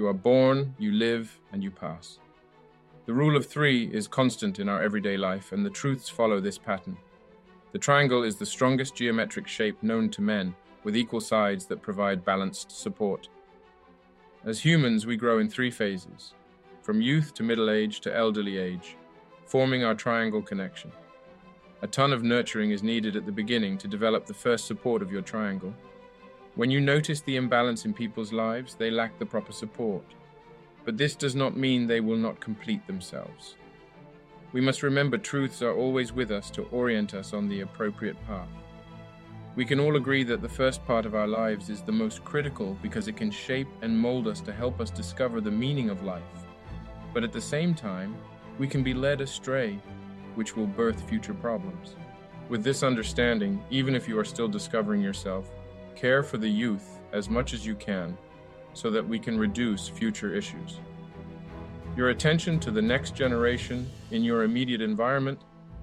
You are born, you live, and you pass. The rule of three is constant in our everyday life, and the truths follow this pattern. The triangle is the strongest geometric shape known to men, with equal sides that provide balanced support. As humans, we grow in three phases from youth to middle age to elderly age, forming our triangle connection. A ton of nurturing is needed at the beginning to develop the first support of your triangle. When you notice the imbalance in people's lives, they lack the proper support. But this does not mean they will not complete themselves. We must remember truths are always with us to orient us on the appropriate path. We can all agree that the first part of our lives is the most critical because it can shape and mold us to help us discover the meaning of life. But at the same time, we can be led astray, which will birth future problems. With this understanding, even if you are still discovering yourself, care for the youth as much as you can so that we can reduce future issues. Your attention to the next generation in your immediate environment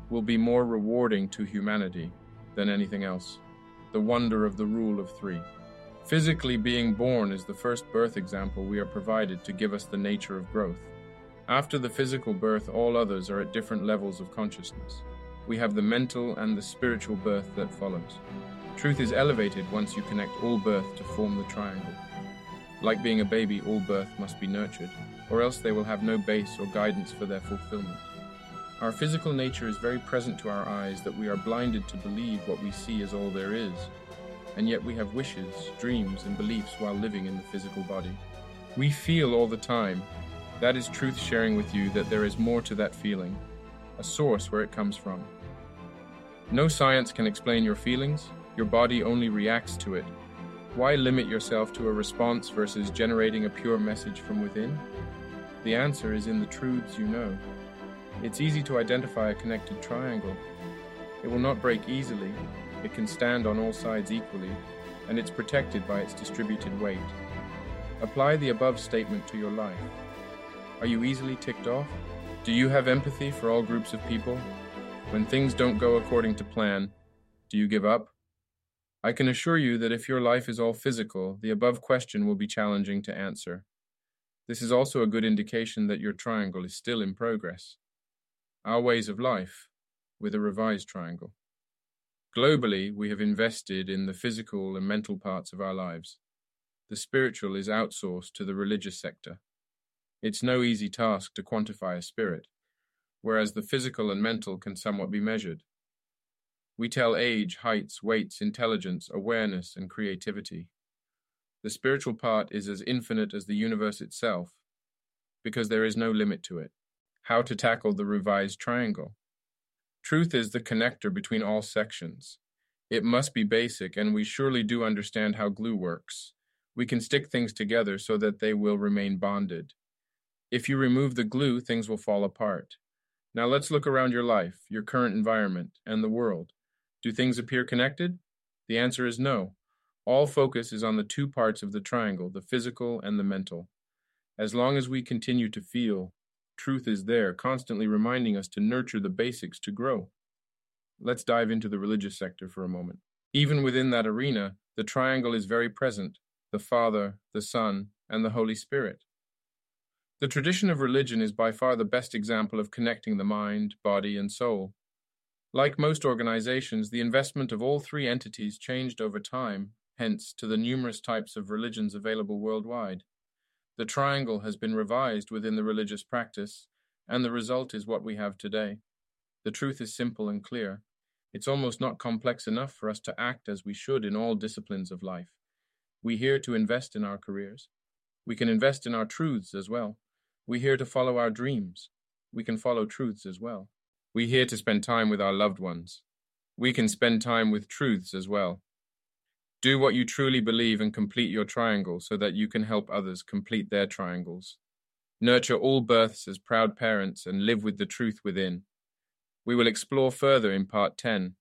will be more rewarding to humanity than anything else. The wonder of the rule of three. Physically being born is the first birth example we are provided to give us the nature of growth. After the physical birth, all others are at different levels of consciousness. We have the mental and the spiritual birth that follows. Truth is elevated once you connect all birth to form the triangle. Like being a baby, all birth must be nurtured, or else they will have no base or guidance for their fulfillment. Our physical nature is very present to our eyes that we are blinded to believe what we see is all there is, and yet we have wishes, dreams, and beliefs while living in the physical body. We feel all the time. That is truth sharing with you that there is more to that feeling, a source where it comes from. No science can explain your feelings, your body only reacts to it. Why limit yourself to a response versus generating a pure message from within? The answer is in the truths you know. It's easy to identify a connected triangle. It will not break easily, it can stand on all sides equally, and it's protected by its distributed weight. Apply the above statement to your life. Are you easily ticked off? Do you have empathy for all groups of people? When things don't go according to plan, do you give up? I can assure you that if your life is all physical, the above question will be challenging to answer. This is also a good indication that your triangle is still in progress. Our ways of life, with a revised triangle. Globally, we have invested in the physical and mental parts of our lives. The spiritual is outsourced to the religious sector. It's no easy task to quantify a spirit, whereas the physical and mental can somewhat be measured. We tell age, heights, weights, intelligence, awareness, and creativity. The spiritual part is as infinite as the universe itself, because there is no limit to it. How to tackle the revised triangle. Truth is the connector between all sections. It must be basic, and we surely do understand how glue works. We can stick things together so that they will remain bonded. If you remove the glue, things will fall apart. Now let's look around your life, your current environment, and the world. Do things appear connected? The answer is no. All focus is on the two parts of the triangle, the physical and the mental. As long as we continue to feel, truth is there, constantly reminding us to nurture the basics to grow. Let's dive into the religious sector for a moment. Even within that arena, the triangle is very present the Father, the Son, and the Holy Spirit. The tradition of religion is by far the best example of connecting the mind, body, and soul. Like most organizations, the investment of all three entities changed over time hence to the numerous types of religions available worldwide. The triangle has been revised within the religious practice, and the result is what we have today. The truth is simple and clear. It's almost not complex enough for us to act as we should in all disciplines of life. We here to invest in our careers. We can invest in our truths as well. We here to follow our dreams. We can follow truths as well. We here to spend time with our loved ones. We can spend time with truths as well. Do what you truly believe and complete your triangle so that you can help others complete their triangles. Nurture all births as proud parents and live with the truth within. We will explore further in part 10